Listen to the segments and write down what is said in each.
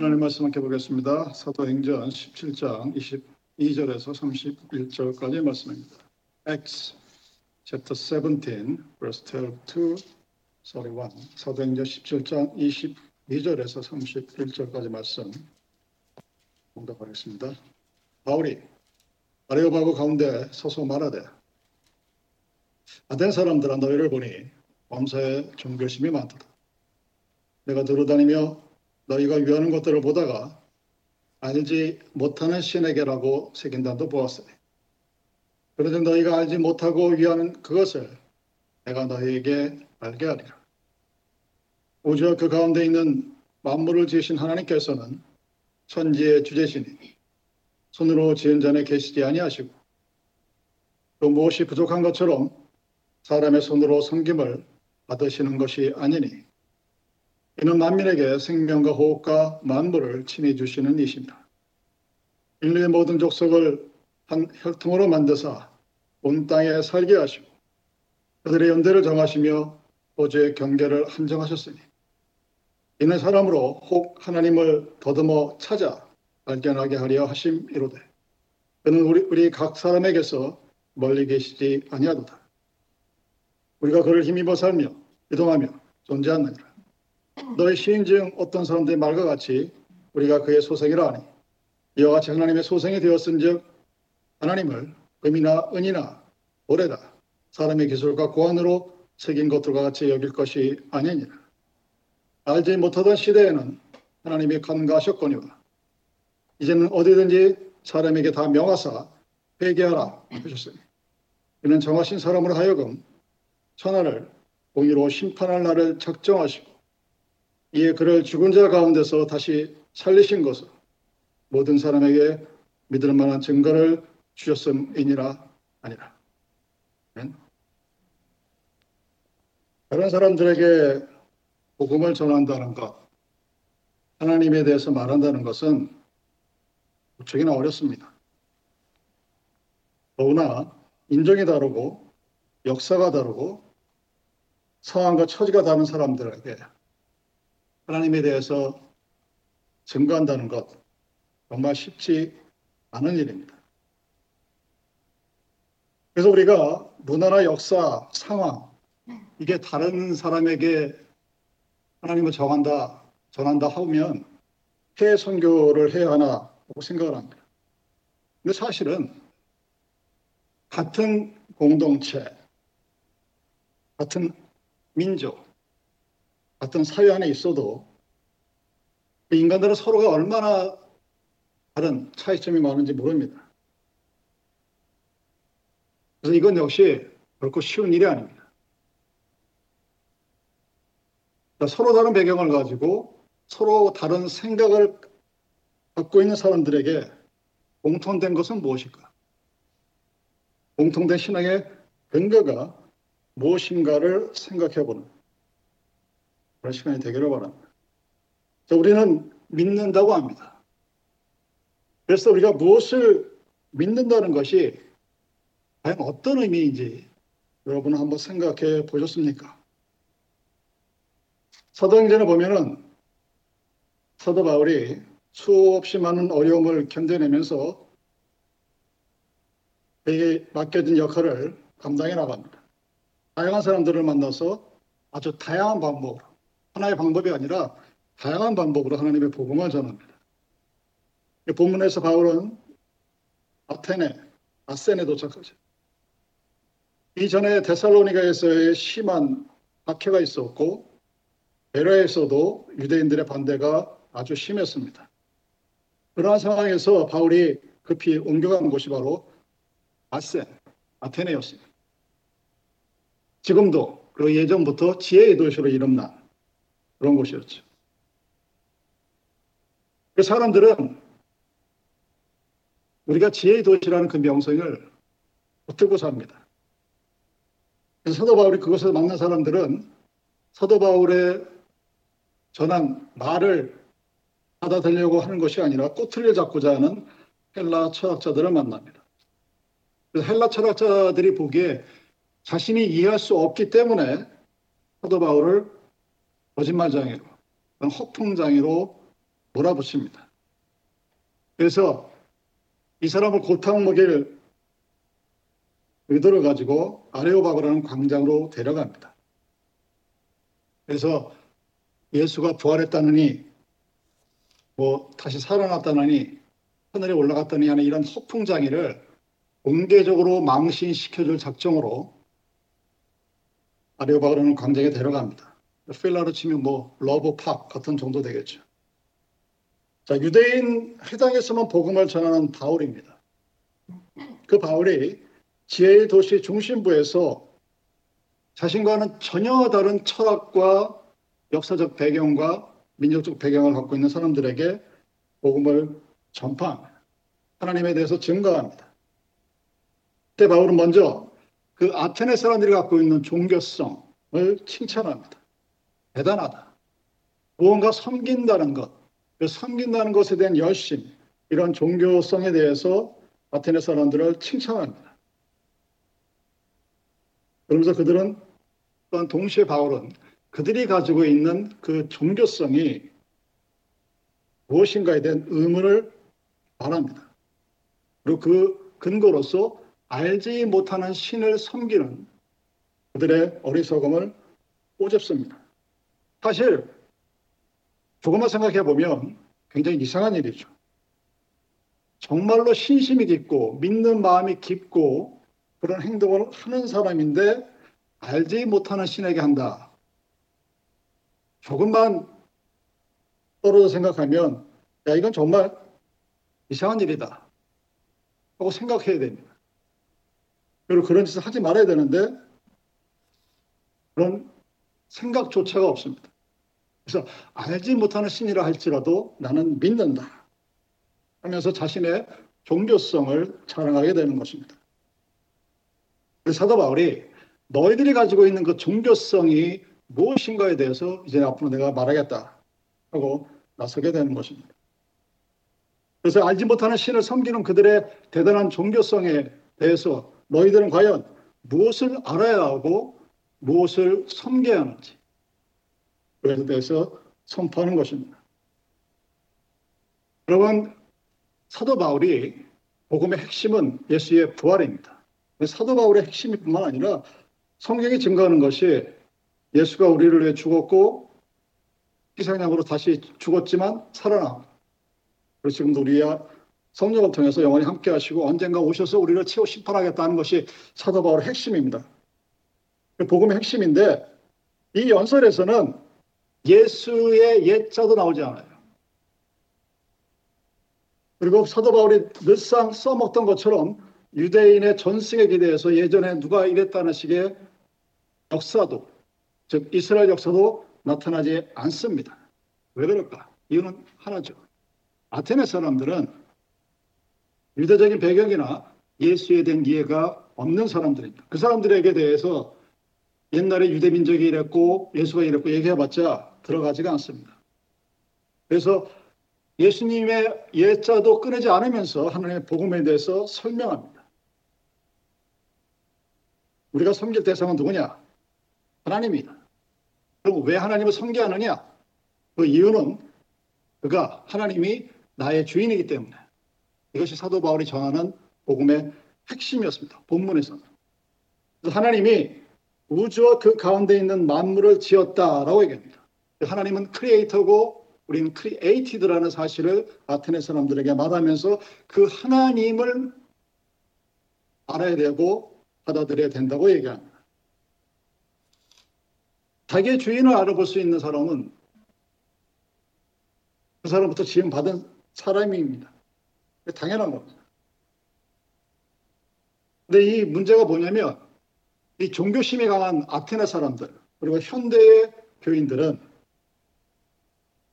하나님 말씀 함께 보겠습니다. 사도행전 17장 22절에서 31절까지 말씀입니다. Acts chapter 17 verse 12 to 31. 사도행전 17장 22절에서 31절까지 말씀 공독하겠습니다. 바울이 아레오바고 가운데 서서 말하되 아덴 사람들아 너희를 보니 범사에 종교심이 많도다. 내가 들어다니며 너희가 위하는 것들을 보다가 알지 못하는 신에게라고 새긴단도 보았으니 그런데 너희가 알지 못하고 위하는 그것을 내가 너희에게 알게 하리라. 우주와 그 가운데 있는 만물을 지으신 하나님께서는 천지의 주제시니 손으로 지은 전에 계시지 아니하시고 또 무엇이 부족한 것처럼 사람의 손으로 섬김을 받으시는 것이 아니니 이는 만민에게 생명과 호흡과 만물을 친히 주시는 이십니다. 인류의 모든 족속을 한 혈통으로 만드사 온 땅에 살게 하시고 그들의 연대를 정하시며 호주의 경계를 한정하셨으니 이는 사람으로 혹 하나님을 더듬어 찾아 발견하게 하려 하심이로되 그는 우리, 우리 각 사람에게서 멀리 계시지 아니하도다. 우리가 그를 힘입어 살며 이동하며 존재하느니라. 너희 시인 중 어떤 사람들의 말과 같이 우리가 그의 소생이라 하니 이와 같이 하나님의 소생이 되었은즉 하나님을 금이나 은이나 오래다 사람의 기술과 고안으로 새긴 것들과 같이 여길 것이 아니니라. 알지 못하던 시대에는 하나님이 간과하셨거니와 이제는 어디든지 사람에게 다 명하사 회개하라 하셨으니 이는 정하신 사람으로 하여금 천하를 공의로 심판할 날을 작정하시고 이에 그를 죽은 자 가운데서 다시 살리신 것은 모든 사람에게 믿을 만한 증거를 주셨음이니라 아니라. 다른 사람들에게 복음을 전한다는 것, 하나님에 대해서 말한다는 것은 무척이나 어렵습니다. 더구나 인종이 다르고 역사가 다르고 상황과 처지가 다른 사람들에게 하나님에 대해서 증거한다는 것 정말 쉽지 않은 일입니다. 그래서 우리가 문화나 역사, 상황 이게 다른 사람에게 하나님을 정한다, 전한다 하면 폐 선교를 해야 하나 라고 생각을 합니다. 근데 사실은 같은 공동체, 같은 민족, 같은 사회 안에 있어도 인간들은 서로가 얼마나 다른 차이점이 많은지 모릅니다. 그래서 이건 역시 결코 쉬운 일이 아닙니다. 서로 다른 배경을 가지고 서로 다른 생각을 갖고 있는 사람들에게 공통된 것은 무엇일까? 공통된 신앙의 근거가 무엇인가를 생각해 보는 그런 시간이 되기를 바랍니다. 자, 우리는 믿는다고 합니다. 그래서 우리가 무엇을 믿는다는 것이 과연 어떤 의미인지 여러분 한번 생각해 보셨습니까? 사도행전에 보면은 사도 바울이 수없이 많은 어려움을 견뎌내면서 그에게 맡겨진 역할을 감당해 나갑니다. 다양한 사람들을 만나서 아주 다양한 방법으로 하나의 방법이 아니라 다양한 방법으로 하나님의 복음을 전합니다. 본문에서 바울은 아테네, 아센에 도착하죠. 이전에 데살로니가에서의 심한 박해가 있었고 베레에서도 유대인들의 반대가 아주 심했습니다. 그러한 상황에서 바울이 급히 옮겨간 곳이 바로 아센, 아테네였습니다. 지금도 그 예전부터 지혜의 도시로 이름난 그런 곳이었죠. 그 사람들은 우리가 지혜의 도시라는 그 명성을 붙들고 삽니다. 그래서 사도 바울이 그것을 만난 사람들은 사도 바울의 전한 말을 받아들려고 하는 것이 아니라 꼬투리를 잡고자 하는 헬라 철학자들을 만납니다. 그래서 헬라 철학자들이 보기에 자신이 이해할 수 없기 때문에 사도 바울을 거짓말장애로, 허풍장애로 몰아붙입니다. 그래서 이 사람을 골탕 먹일 의도를 가지고 아레오바그라는 광장으로 데려갑니다. 그래서 예수가 부활했다느니 뭐 다시 살아났다느니 하늘에 올라갔다니 하는 이런 허풍쟁이를 공개적으로 망신시켜줄 작정으로 아레오바고라는 광장에 데려갑니다. 필라로 치면 뭐 Love Park 같은 정도 되겠죠. 자, 유대인 회당에서만 복음을 전하는 바울입니다. 그 바울이 지혜의 도시 중심부에서 자신과는 전혀 다른 철학과 역사적 배경과 민족적 배경을 갖고 있는 사람들에게 복음을 전파합니다. 하나님에 대해서 증거합니다. 그때 바울은 먼저 그 아테네 사람들이 갖고 있는 종교성을 칭찬합니다. 대단하다. 무언가 섬긴다는 것, 그 섬긴다는 것에 대한 열심, 이런 종교성에 대해서 아테네 사람들을 칭찬합니다. 그러면서 그들은 또한 동시에 바울은 그들이 가지고 있는 그 종교성이 무엇인가에 대한 의문을 말합니다. 그리고 그 근거로서 알지 못하는 신을 섬기는 그들의 어리석음을 꼬집습니다. 사실 조금만 생각해 보면 굉장히 이상한 일이죠. 정말로 신심이 깊고 믿는 마음이 깊고 그런 행동을 하는 사람인데 알지 못하는 신에게 한다. 조금만 떨어져 생각하면 야 이건 정말 이상한 일이다 하고 생각해야 됩니다. 그리고 그런 짓을 하지 말아야 되는데 그런 생각조차가 없습니다. 그래서 알지 못하는 신이라 할지라도 나는 믿는다 하면서 자신의 종교성을 자랑하게 되는 것입니다. 사도 바울이 너희들이 가지고 있는 그 종교성이 무엇인가에 대해서 이제 앞으로 내가 말하겠다 하고 나서게 되는 것입니다. 그래서 알지 못하는 신을 섬기는 그들의 대단한 종교성에 대해서 너희들은 과연 무엇을 알아야 하고 무엇을 섬겨야 하는지 그에 대해서 선포하는 것입니다. 여러분 사도 바울이 복음의 핵심은 예수의 부활입니다. 사도 바울의 핵심이 뿐만 아니라 성경이 증거하는 것이 예수가 우리를 위해 죽었고 희생양으로 다시 죽었지만 살아나. 그리고 지금도 우리야 성령을 통해서 영원히 함께 하시고 언젠가 오셔서 우리를 치워 심판하겠다는 것이 사도 바울의 핵심입니다. 복음의 핵심인데 이 연설에서는 예수의 옛자도 나오지 않아요. 그리고 사도 바울이 늘상 써먹던 것처럼 유대인의 전승에 기대해서 예전에 누가 이랬다는 식의 역사도 즉 이스라엘 역사도 나타나지 않습니다. 왜 그럴까? 이유는 하나죠. 아테네 사람들은 유대적인 배경이나 예수에 대한 이해가 없는 사람들입니다. 그 사람들에게 대해서 옛날에 유대 민족이 이랬고 예수가 이랬고 얘기해봤자 들어가지가 않습니다. 그래서 예수님의 예자도 끊이지 않으면서 하나님의 복음에 대해서 설명합니다. 우리가 섬길 대상은 누구냐? 하나님이다. 그럼 왜 하나님을 섬기하느냐? 그 이유는 그가 하나님이 나의 주인이기 때문에 이것이 사도 바울이 전하는 복음의 핵심이었습니다. 본문에서는. 하나님이 우주와 그 가운데 있는 만물을 지었다라고 얘기합니다. 하나님은 creator고 우리는 created라는 사실을 아테네 사람들에게 말하면서 그 하나님을 알아야 되고 받아들여야 된다고 얘기합니다. 자기의 주인을 알아볼 수 있는 사람은 그 사람부터 지음받은 사람입니다. 당연한 겁니다. 근데 이 문제가 뭐냐면 이 종교심이 강한 아테네 사람들 그리고 현대의 교인들은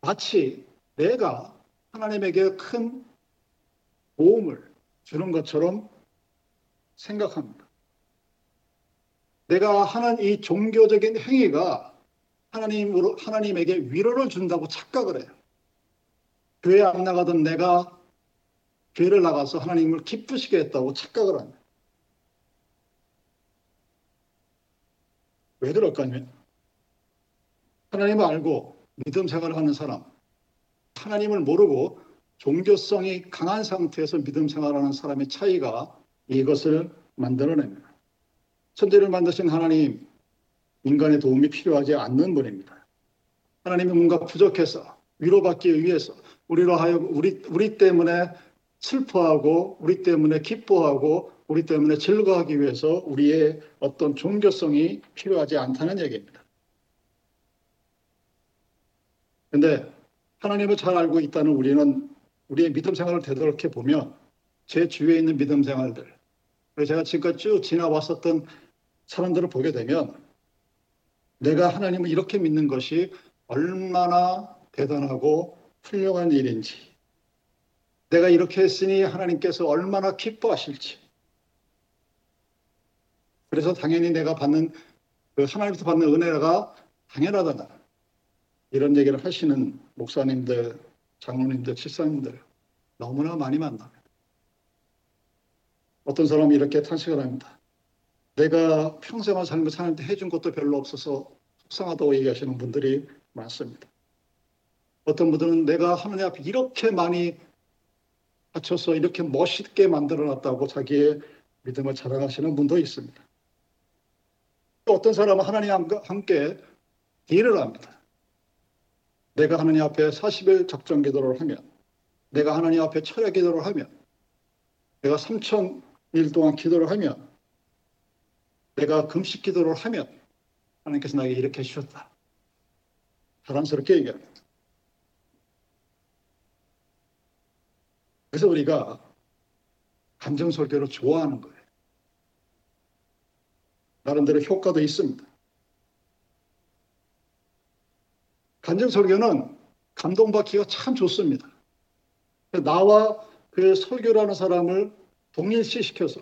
마치 내가 하나님에게 큰 도움을 주는 것처럼 생각합니다. 내가 하는 이 종교적인 행위가 하나님으로 하나님에게 위로를 준다고 착각을 해요. 교회 안 나가던 내가 교회를 나가서 하나님을 기쁘시게 했다고 착각을 합니다. 왜 그럴까요? 하나님을 알고 믿음 생활을 하는 사람, 하나님을 모르고 종교성이 강한 상태에서 믿음 생활하는 사람의 차이가 이것을 만들어냅니다. 천지를 만드신 하나님, 인간의 도움이 필요하지 않는 분입니다. 하나님이 뭔가 부족해서 위로받기 위해서 우리로 하여금 우리 우리 때문에 슬퍼하고 우리 때문에 기뻐하고 우리 때문에 즐거워하기 위해서 우리의 어떤 종교성이 필요하지 않다는 얘기입니다. 근데 하나님을 잘 알고 있다는 우리는 우리의 믿음 생활을 되돌이켜 보면 제 주위에 있는 믿음 생활들, 그리고 제가 지금까지 쭉 지나왔었던 사람들을 보게 되면 내가 하나님을 이렇게 믿는 것이 얼마나 대단하고 훌륭한 일인지, 내가 이렇게 했으니 하나님께서 얼마나 기뻐하실지, 그래서 당연히 내가 받는 그 하나님부터 받는 은혜가 당연하다. 이런 얘기를 하시는 목사님들, 장로님들, 칠사님들 너무나 많이 만납니다. 어떤 사람이 이렇게 탄식을 합니다. 내가 평생을 살면서 하나님한테 해준 것도 별로 없어서 속상하다고 얘기하시는 분들이 많습니다. 어떤 분들은 내가 하나님 앞에 이렇게 많이 바쳐서 이렇게 멋있게 만들어 놨다고 자기의 믿음을 자랑하시는 분도 있습니다. 또 어떤 사람은 하나님과 함께 일을 합니다. 내가 하나님 앞에 40일 작정 기도를 하면, 내가 하나님 앞에 철야 기도를 하면, 내가 3천 일 동안 기도를 하면, 내가 금식 기도를 하면, 하나님께서 나에게 이렇게 해주셨다. 자랑스럽게 얘기합니다. 그래서 우리가 감정 설교를 좋아하는 거예요. 나름대로 효과도 있습니다. 간증 설교는 감동받기가 참 좋습니다. 나와 그 설교라는 사람을 동일시시켜서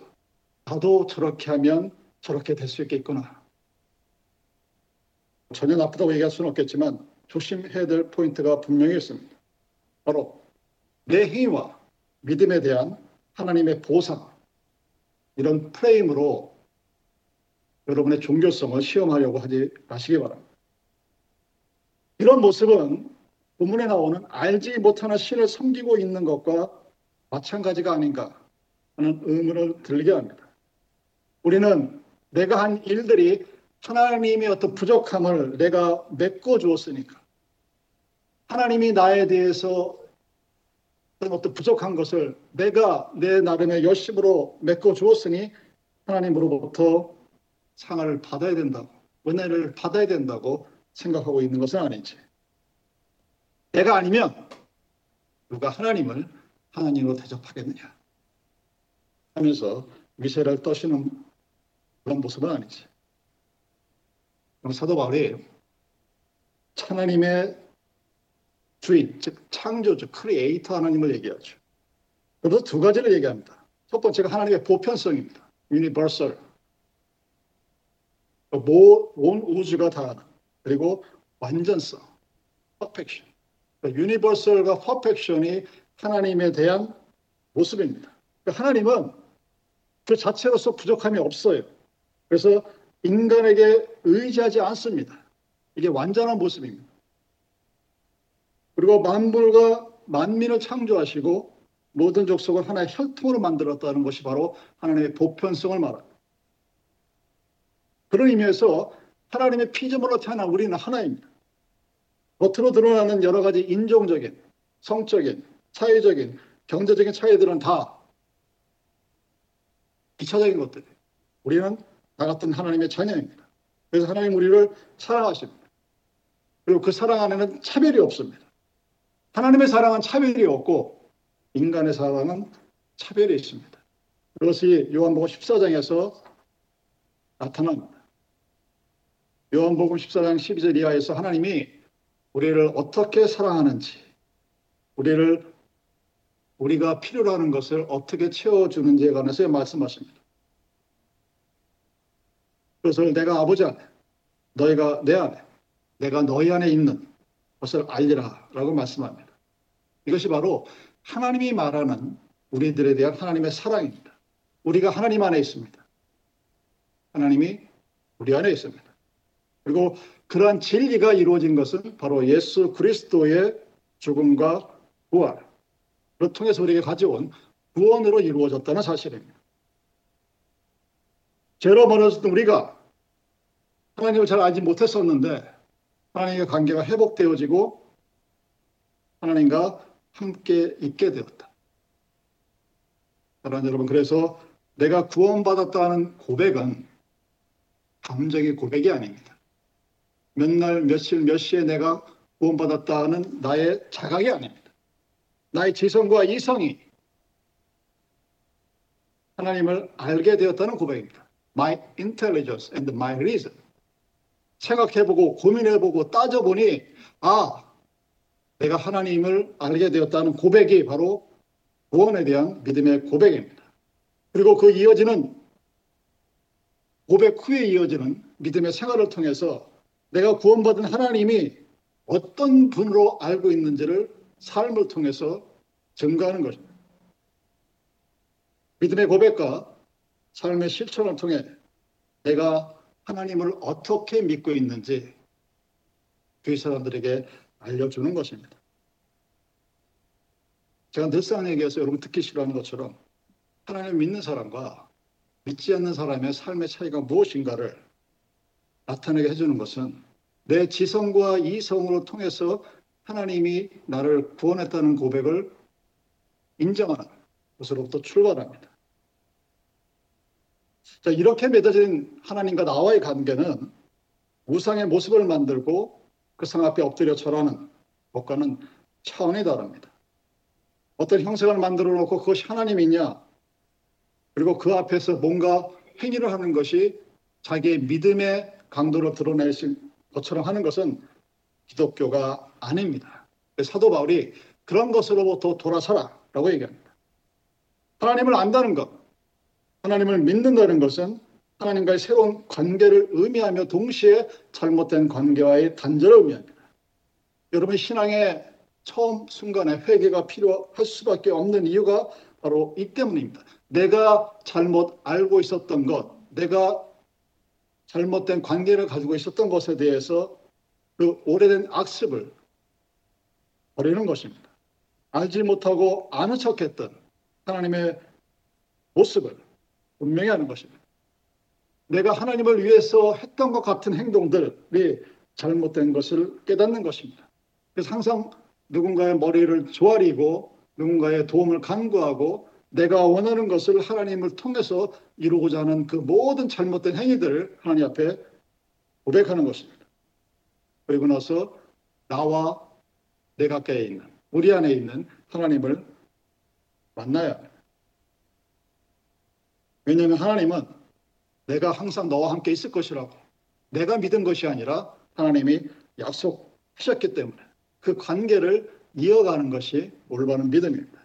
나도 저렇게 하면 저렇게 될 수 있겠구나. 전혀 나쁘다고 얘기할 수는 없겠지만 조심해야 될 포인트가 분명히 있습니다. 바로 내 행위와 믿음에 대한 하나님의 보상 이런 프레임으로 여러분의 종교성을 시험하려고 하지 마시기 바랍니다. 이런 모습은 본문에 나오는 알지 못하는 신을 섬기고 있는 것과 마찬가지가 아닌가 하는 의문을 들게 합니다. 우리는 내가 한 일들이 하나님의 어떤 부족함을 내가 메꿔 주었으니까 하나님이 나에 대해서 어떤 부족한 것을 내가 내 나름의 열심으로 메꿔 주었으니 하나님으로부터 상을 받아야 된다고, 은혜를 받아야 된다고 생각하고 있는 것은 아니지. 내가 아니면 누가 하나님을 하나님으로 대접하겠느냐 하면서 미세를 떠시는 그런 모습은 아니지. 사도 바울이 하나님의 주인, 즉 창조주, 크리에이터 하나님을 얘기하죠. 그래서 두 가지를 얘기합니다. 첫 번째가 하나님의 보편성입니다. universal. 모, 온 우주가 다 그리고 완전성, perfection. universal과 perfection이 하나님에 대한 모습입니다. 그러니까 하나님은 그 자체로서 부족함이 없어요. 그래서 인간에게 의지하지 않습니다. 이게 완전한 모습입니다. 그리고 만물과 만민을 창조하시고 모든 족속을 하나의 혈통으로 만들었다는 것이 바로 하나님의 보편성을 말합니다. 그런 의미에서 하나님의 피조물로 태어난 우리는 하나입니다. 겉으로 드러나는 여러 가지 인종적인, 성적인, 사회적인, 경제적인 차이들은 다 기차적인 것들. 우리는 나 같은 하나님의 자녀입니다. 그래서 하나님 우리를 사랑하십니다. 그리고 그 사랑 안에는 차별이 없습니다. 하나님의 사랑은 차별이 없고 인간의 사랑은 차별이 있습니다. 그것이 요한복음 14장에서 나타납니다. 요한복음 14장 12절 이하에서 하나님이 우리를 어떻게 사랑하는지, 우리를 우리가 필요로 하는 것을 어떻게 채워주는지에 관해서 말씀하십니다. 그것을 내가 아버지 안에, 너희가 내 안에, 내가 너희 안에 있는 것을 알리라 라고 말씀합니다. 이것이 바로 하나님이 말하는 우리들에 대한 하나님의 사랑입니다. 우리가 하나님 안에 있습니다. 하나님이 우리 안에 있습니다. 그리고 그러한 진리가 이루어진 것은 바로 예수 그리스도의 죽음과 부활을 통해서 우리에게 가져온 구원으로 이루어졌다는 사실입니다. 죄로 멀어졌던 우리가 하나님을 잘 알지 못했었는데 하나님의 관계가 회복되어지고 하나님과 함께 있게 되었다. 사랑하는 여러분, 그래서 내가 구원받았다는 고백은 감정의 고백이 아닙니다. 몇 날, 며칠, 몇 시에 내가 구원받았다는 나의 자각이 아닙니다. 나의 지성과 이성이 하나님을 알게 되었다는 고백입니다. My intelligence and my reason. 생각해보고 고민해보고 따져보니 아 내가 하나님을 알게 되었다는 고백이 바로 구원에 대한 믿음의 고백입니다. 그리고 그 이어지는 고백 후에 이어지는 믿음의 생활을 통해서 내가 구원받은 하나님이 어떤 분으로 알고 있는지를 삶을 통해서 증거하는 것입니다. 믿음의 고백과 삶의 실천을 통해 내가 하나님을 어떻게 믿고 있는지 주위 사람들에게 알려주는 것입니다. 제가 늘상 얘기해서 여러분 듣기 싫어하는 것처럼 하나님을 믿는 사람과 믿지 않는 사람의 삶의 차이가 무엇인가를 나타내게 해주는 것은 내 지성과 이성으로 통해서 하나님이 나를 구원했다는 고백을 인정하는 것으로부터 출발합니다. 자, 이렇게 맺어진 하나님과 나와의 관계는 우상의 모습을 만들고 그 상 앞에 엎드려 절하는 것과는 차원이 다릅니다. 어떤 형상을 만들어 놓고 그것이 하나님이냐, 그리고 그 앞에서 뭔가 행위를 하는 것이 자기의 믿음의 강도를 드러낼 것처럼 하는 것은 기독교가 아닙니다. 사도 바울이 그런 것으로부터 돌아서라라고 얘기합니다. 하나님을 안다는 것, 하나님을 믿는다는 것은 하나님과의 새로운 관계를 의미하며 동시에 잘못된 관계와의 단절을 의미합니다. 여러분 신앙의 처음 순간에 회개가 필요할 수밖에 없는 이유가 바로 이 때문입니다. 내가 잘못 알고 있었던 것, 내가 잘못된 관계를 가지고 있었던 것에 대해서 그 오래된 악습을 버리는 것입니다. 알지 못하고 아는 척했던 하나님의 모습을 분명히 하는 것입니다. 내가 하나님을 위해서 했던 것 같은 행동들이 잘못된 것을 깨닫는 것입니다. 그래서 항상 누군가의 머리를 조아리고 누군가의 도움을 간구하고 내가 원하는 것을 하나님을 통해서 이루고자 하는 그 모든 잘못된 행위들을 하나님 앞에 고백하는 것입니다. 그리고 나서 나와 내 가까이에 있는 우리 안에 있는 하나님을 만나야 합니다. 왜냐하면 하나님은 내가 항상 너와 함께 있을 것이라고 내가 믿은 것이 아니라 하나님이 약속하셨기 때문에 그 관계를 이어가는 것이 올바른 믿음입니다.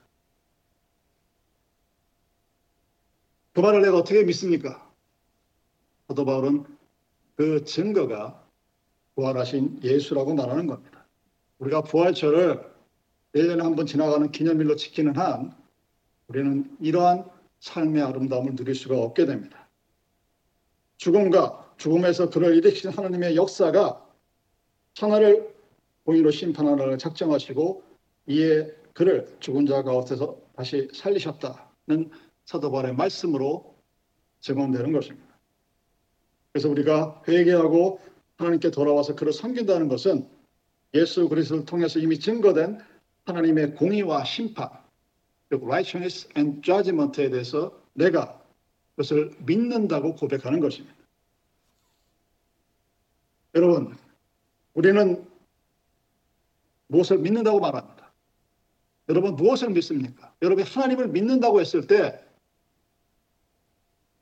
그 말을 내가 어떻게 믿습니까? 사도 바울은 그 증거가 부활하신 예수라고 말하는 겁니다. 우리가 부활절을 1년에 한 번 지나가는 기념일로 지키는 한 우리는 이러한 삶의 아름다움을 누릴 수가 없게 됩니다. 죽음과 죽음에서 그를 일으키신 하나님의 역사가 천하를 공의로 심판하라고 작정하시고 이에 그를 죽은 자 가운데서 다시 살리셨다는 사도 바울의 말씀으로 증언되는 것입니다. 그래서 우리가 회개하고 하나님께 돌아와서 그를 섬긴다는 것은 예수 그리스도를 통해서 이미 증거된 하나님의 공의와 심판, 즉 righteousness and judgment에 대해서 내가 그것을 믿는다고 고백하는 것입니다. 여러분, 우리는 무엇을 믿는다고 말합니다. 여러분 무엇을 믿습니까? 여러분이 하나님을 믿는다고 했을 때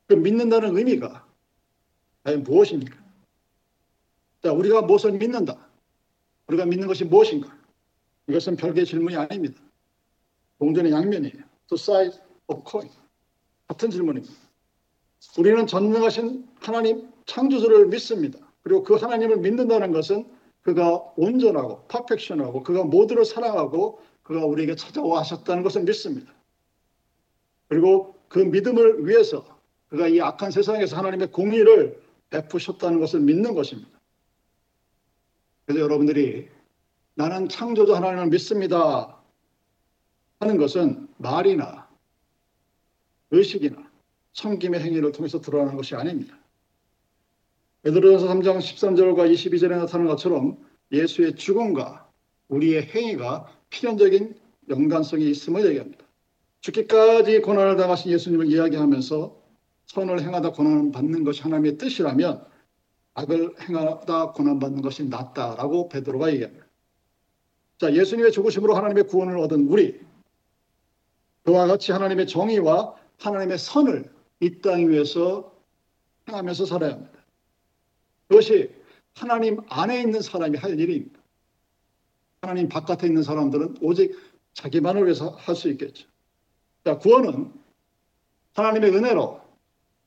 그 믿는다는 의미가 과연 무엇입니까? 자, 우리가 무엇을 믿는다? 우리가 믿는 것이 무엇인가? 이것은 별개의 질문이 아닙니다. 동전의 양면이에요. Two sides of coin. 같은 질문입니다. 우리는 전능하신 하나님 창조주를 믿습니다. 그리고 그 하나님을 믿는다는 것은 그가 온전하고 퍼펙션하고 그가 모두를 사랑하고 그가 우리에게 찾아와 하셨다는 것을 믿습니다. 그리고 그 믿음을 위해서 그가 이 악한 세상에서 하나님의 공의를 베푸셨다는 것을 믿는 것입니다. 그래서 여러분들이 나는 창조주 하나님을 믿습니다 하는 것은 말이나 의식이나 섬김의 행위를 통해서 드러나는 것이 아닙니다. 베드로전서 3장 13절과 22절에 나타난 것처럼 예수의 죽음과 우리의 행위가 필연적인 연관성이 있음을 얘기합니다. 죽기까지 고난을 당하신 예수님을 이야기하면서 선을 행하다 고난을 받는 것이 하나님의 뜻이라면 악을 행하다 고난 받는 것이 낫다라고 베드로가 얘기합니다. 자, 예수님의 죽으심으로 하나님의 구원을 얻은 우리 그와 같이 하나님의 정의와 하나님의 선을 이 땅 위에서 행하면서 살아야 합니다. 그것이 하나님 안에 있는 사람이 할 일입니다. 하나님 바깥에 있는 사람들은 오직 자기만을 위해서 할 수 있겠죠. 자, 구원은 하나님의 은혜로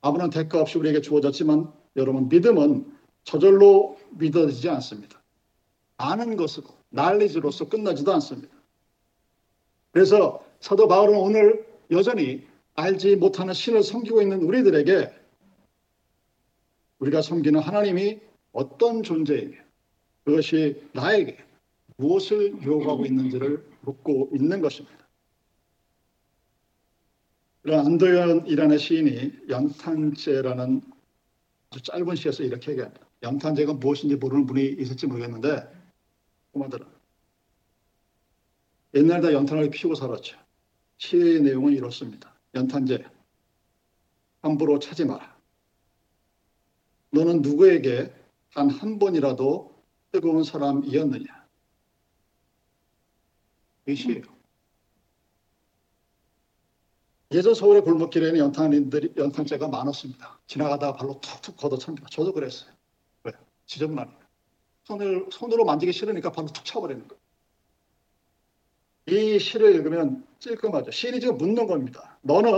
아무런 대가 없이 우리에게 주어졌지만 여러분 믿음은 저절로 믿어지지 않습니다. 아는 것으로 날리지로서 끝나지도 않습니다. 그래서 사도 바울은 오늘 여전히 알지 못하는 신을 섬기고 있는 우리들에게 우리가 섬기는 하나님이 어떤 존재이며 그것이 나에게 무엇을 요구하고 있는지를 묻고 있는 것입니다. 그런 안도현이라는 시인이 연탄재라는 아주 짧은 시에서 이렇게 얘기합니다. 연탄재가 무엇인지 모르는 분이 있을지 모르겠는데 꼬마들은 옛날 다 연탄을 피우고 살았죠. 시의 내용은 이렇습니다. 연탄재 함부로 차지 마라. 너는 누구에게 단 한 번이라도 뜨거운 사람이었느냐? 이 시예요. 예전 서울의 골목길에는 연탄인들이 연탄재가 많았습니다. 지나가다가 발로 툭툭 걷어찹니다. 저도 그랬어요. 왜? 지저분하니까. 손을 손으로 만지기 싫으니까 발로 툭 쳐버리는 거예요. 이 시를 읽으면 찔끔하죠. 지금 묻는 겁니다. 너는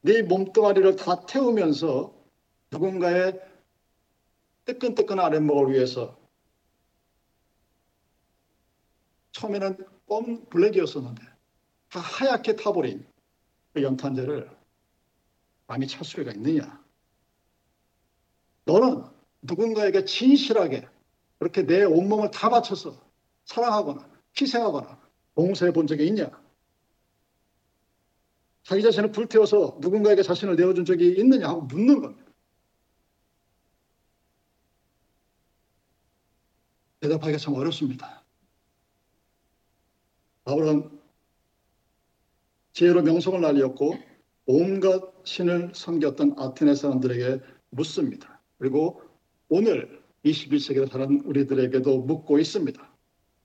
네 몸뚱아리를 다 태우면서 누군가의 뜨끈뜨끈한 아랫목을 위해서 처음에는 검 블랙이었었는데 다 하얗게 타버린 그 연탄재를 감히 찰 수가 있느냐? 너는 누군가에게 진실하게 그렇게 내 온몸을 다 바쳐서 사랑하거나 희생하거나 봉사해 본 적이 있냐? 자기 자신을 불태워서 누군가에게 자신을 내어준 적이 있느냐 하고 묻는 겁니다. 대답하기가 참 어렵습니다. 바울은 지혜로 명성을 날렸고 온갖 신을 섬겼던 아테네 사람들에게 묻습니다. 그리고 오늘 21세기를 사는 우리들에게도 묻고 있습니다.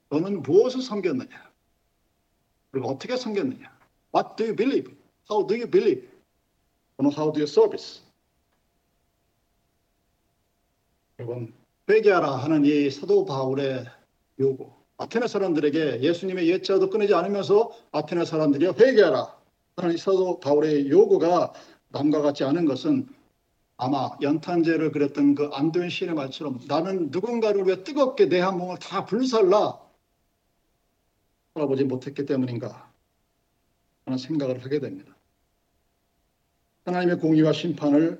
너는 무엇을 섬겼느냐? 그리고 어떻게 섬겼느냐? What do you believe? How do you believe? 또는 how do you service? 여러분 회개하라 하는 이 사도 바울의 요구. 아테네 사람들에게 예수님의 예자도 끊이지 않으면서 아테네 사람들이 회개하라 하는 이 사도 바울의 요구가 남과 같지 않은 것은 아마 연탄재를 그렸던 그 안도현 시인의 말처럼 나는 누군가를 왜 뜨겁게 내 한 몸을 다 불살라 살아보지 못했기 때문인가 하는 생각을 하게 됩니다. 하나님의 공의와 심판을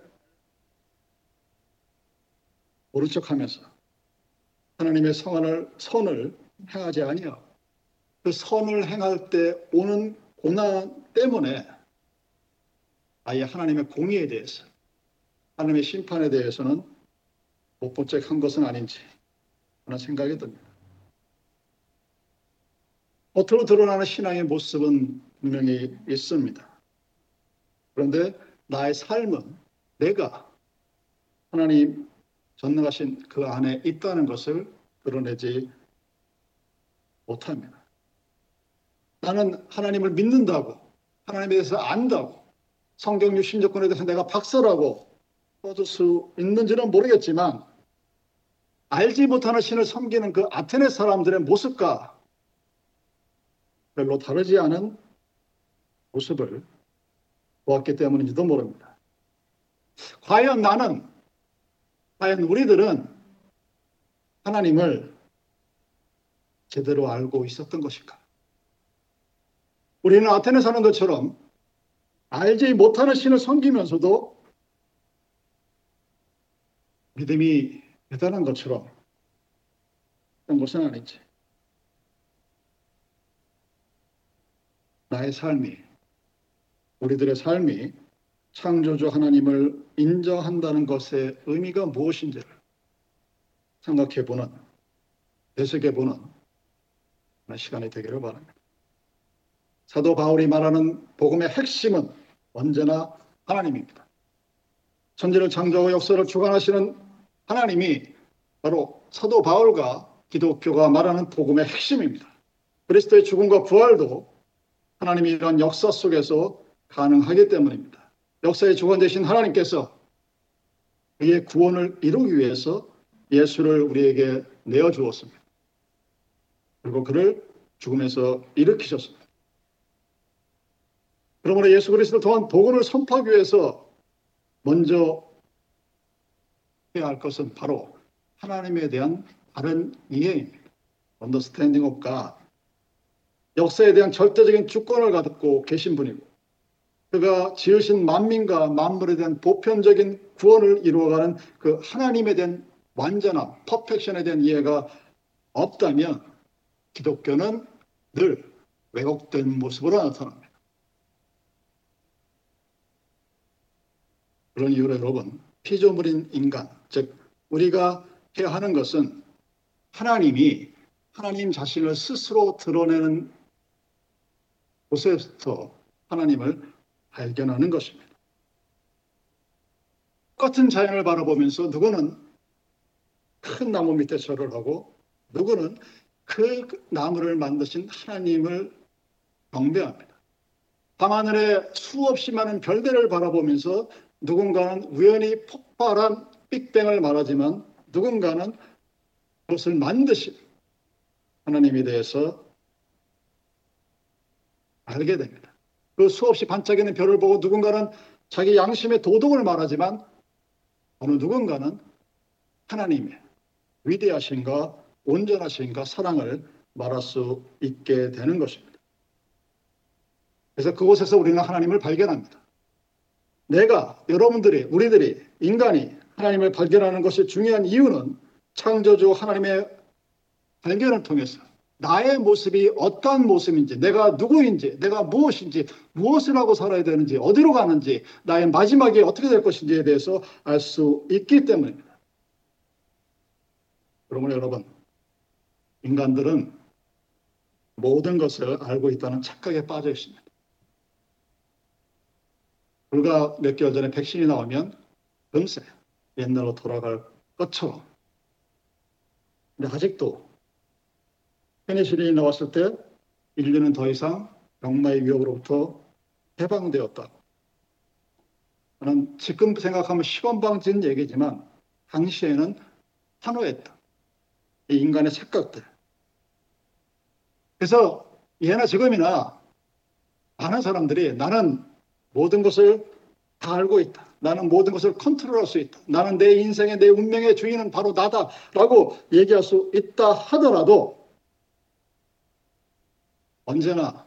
모른 척하면서 하나님의 성안을 선을 행하지 아니하고 그 선을 행할 때 오는 고난 때문에 아예 하나님의 공의에 대해서 하나님의 심판에 대해서는 못본척한 것은 아닌지 하는 생각이 듭니다. 겉으로 드러나는 신앙의 모습은 분명히 있습니다. 그런데 나의 삶은 내가 하나님 전능하신 그 안에 있다는 것을 드러내지 못합니다. 나는 하나님을 믿는다고, 하나님에 대해서 안다고, 성경 유신조건에 대해서 내가 박사라고 써줄 수 있는지는 모르겠지만, 알지 못하는 신을 섬기는 그 아테네 사람들의 모습과 별로 다르지 않은 모습을 보았기 때문인지도 모릅니다. 과연 나는, 과연 우리들은 하나님을 제대로 알고 있었던 것일까? 우리는 아테네 사람들처럼 알지 못하는 신을 섬기면서도 믿음이 대단한 것처럼 그런 것은 아니지. 나의 삶이, 우리들의 삶이 창조주 하나님을 인정한다는 것의 의미가 무엇인지를 생각해보는, 되새겨보는 시간이 되기를 바랍니다. 사도 바울이 말하는 복음의 핵심은 언제나 하나님입니다. 천지를 창조하고 역사를 주관하시는 하나님이 바로 사도 바울과 기독교가 말하는 복음의 핵심입니다. 그리스도의 죽음과 부활도 하나님이 이런 역사 속에서 가능하기 때문입니다. 역사의 주관 되신 하나님께서 그의 구원을 이루기 위해서 예수를 우리에게 내어 주었습니다. 그리고 그를 죽음에서 일으키셨습니다. 그러므로 예수 그리스도 또한 복음을 선포하기 위해서 먼저 해야 할 것은 바로 하나님에 대한 바른 이해입니다. Of God. 역사에 대한 절대적인 주권을 갖고 계신 분이고 그가 지으신 만민과 만물에 대한 보편적인 구원을 이루어가는 그 하나님에 대한 완전함, 퍼펙션에 대한 이해가 없다면 기독교는 늘 왜곡된 모습으로 나타납니다. 그런 이유로 여러분, 피조물인 인간, 즉 우리가 해야 하는 것은 하나님이 하나님 자신을 스스로 드러내는 곳에서 하나님을 발견하는 것입니다. 똑같은 자연을 바라보면서 누구는 큰 나무 밑에 절을 하고 누구는 그 나무를 만드신 하나님을 경배합니다. 밤하늘에 수없이 많은 별들을 바라보면서 누군가는 우연히 폭발한 빅뱅을 말하지만 누군가는 그것을 만드신 하나님에 대해서 알게 됩니다. 그 수없이 반짝이는 별을 보고 누군가는 자기 양심의 도덕을 말하지만 어느 누군가는 하나님의 위대하신가 온전하신가 사랑을 말할 수 있게 되는 것입니다. 그래서 그곳에서 우리는 하나님을 발견합니다. 내가 여러분들이 우리들이 인간이 하나님을 발견하는 것이 중요한 이유는 창조주 하나님의 발견을 통해서 나의 모습이 어떠한 모습인지, 내가 누구인지, 내가 무엇인지, 무엇을 하고 살아야 되는지, 어디로 가는지, 나의 마지막이 어떻게 될 것인지에 대해서 알 수 있기 때문입니다. 그러므로 여러분, 인간들은 모든 것을 알고 있다는 착각에 빠져 있습니다. 불과 몇 개월 전에 백신이 나오면 금세 옛날로 돌아갈 것처럼. 근데 아직도 페니실린이 나왔을 때 인류는 더 이상 병마의 위협으로부터 해방되었다. 저는 지금 생각하면 시건방진 얘기지만 당시에는 환호했다. 이 인간의 착각들. 그래서 예나 지금이나 많은 사람들이 나는 모든 것을 다 알고 있다. 나는 모든 것을 컨트롤할 수 있다. 나는 내 인생의 내 운명의 주인은 바로 나다라고 얘기할 수 있다 하더라도 언제나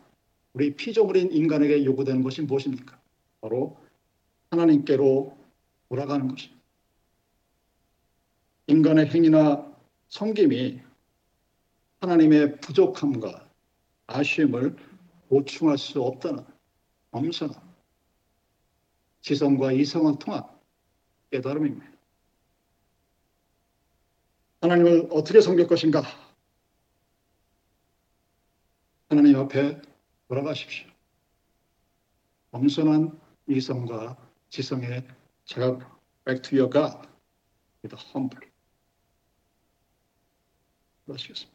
우리 피조물인 인간에게 요구되는 것이 무엇입니까? 바로 하나님께로 돌아가는 것입니다. 인간의 행위나 섬김이 하나님의 부족함과 아쉬움을 보충할 수 없다는 엄선한 지성과 이성을 통한 깨달음입니다. 하나님을 어떻게 섬길 것인가? 하나님 앞에 돌아가십시오. 엄선한 이성과 지성의 작업 back to your God with humble. Gracias.